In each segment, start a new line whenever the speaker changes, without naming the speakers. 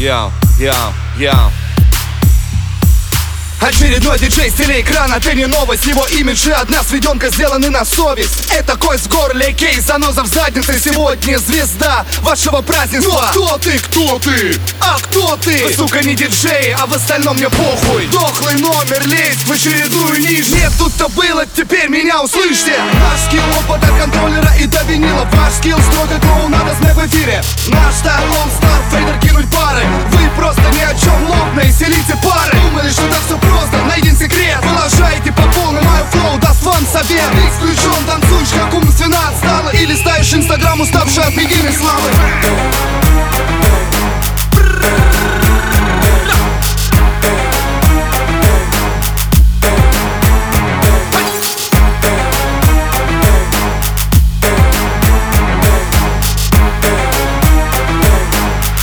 Йоу, йоу, йоу
Очередной диджей с телеэкрана, ты не новость Его имидж и одна сведенка сделаны на совесть. Это кость в горле, кейс, заноза в заднице Сегодня звезда вашего празднества. Но кто ты, кто ты? А кто ты? Вы, сука, не диджей, а в остальном мне похуй. Дохлый номер лезть в очередную нишу Не тут-то было, теперь меня услышьте. Наш skill опыт от контроллера и до винила. Ваш skill строго клоунада смех в эфире. Наш инстаграм, уставший от медийной славы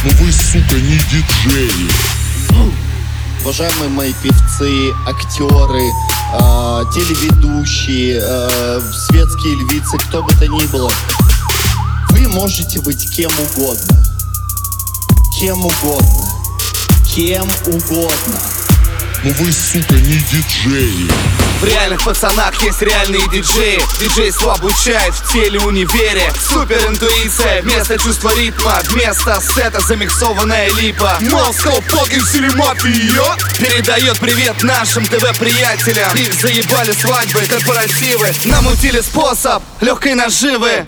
Но вы, сука, не диджеи.
Уважаемые мои певцы, актеры, э, телеведущие, э, светские львицы, кто бы то ни было, можете быть кем угодно. Кем угодно. Кем угодно.
Но вы, сука, не диджеи.
В реальных пацанах есть реальные диджеи Диджейство обучает в теле универе Супер интуиция, вместо чувства ритма Вместо сета замиксованная липа Moscow fucking стиле мафия Передает привет нашим ТВ-приятелям Их заебали свадьбы, корпоративы Намутили способ легкой наживы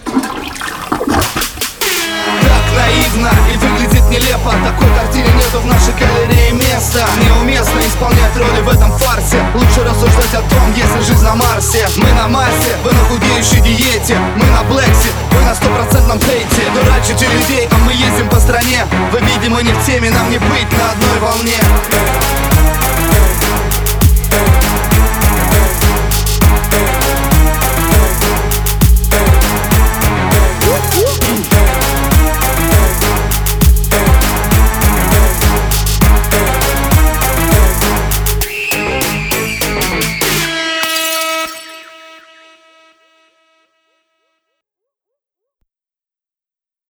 нелепо. Такой картине нету в нашей галерее места. Неуместно исполнять роли в этом фарсе. Лучше рассуждать о том, если жизнь на Марсе. Мы на Марсе, вы на худеющей диете. Мы на Блэксе, вы на стопроцентном хейте. Дурачите людей, а мы ездим по стране. Вы, видимо, не в теме, нам не быть на одной волне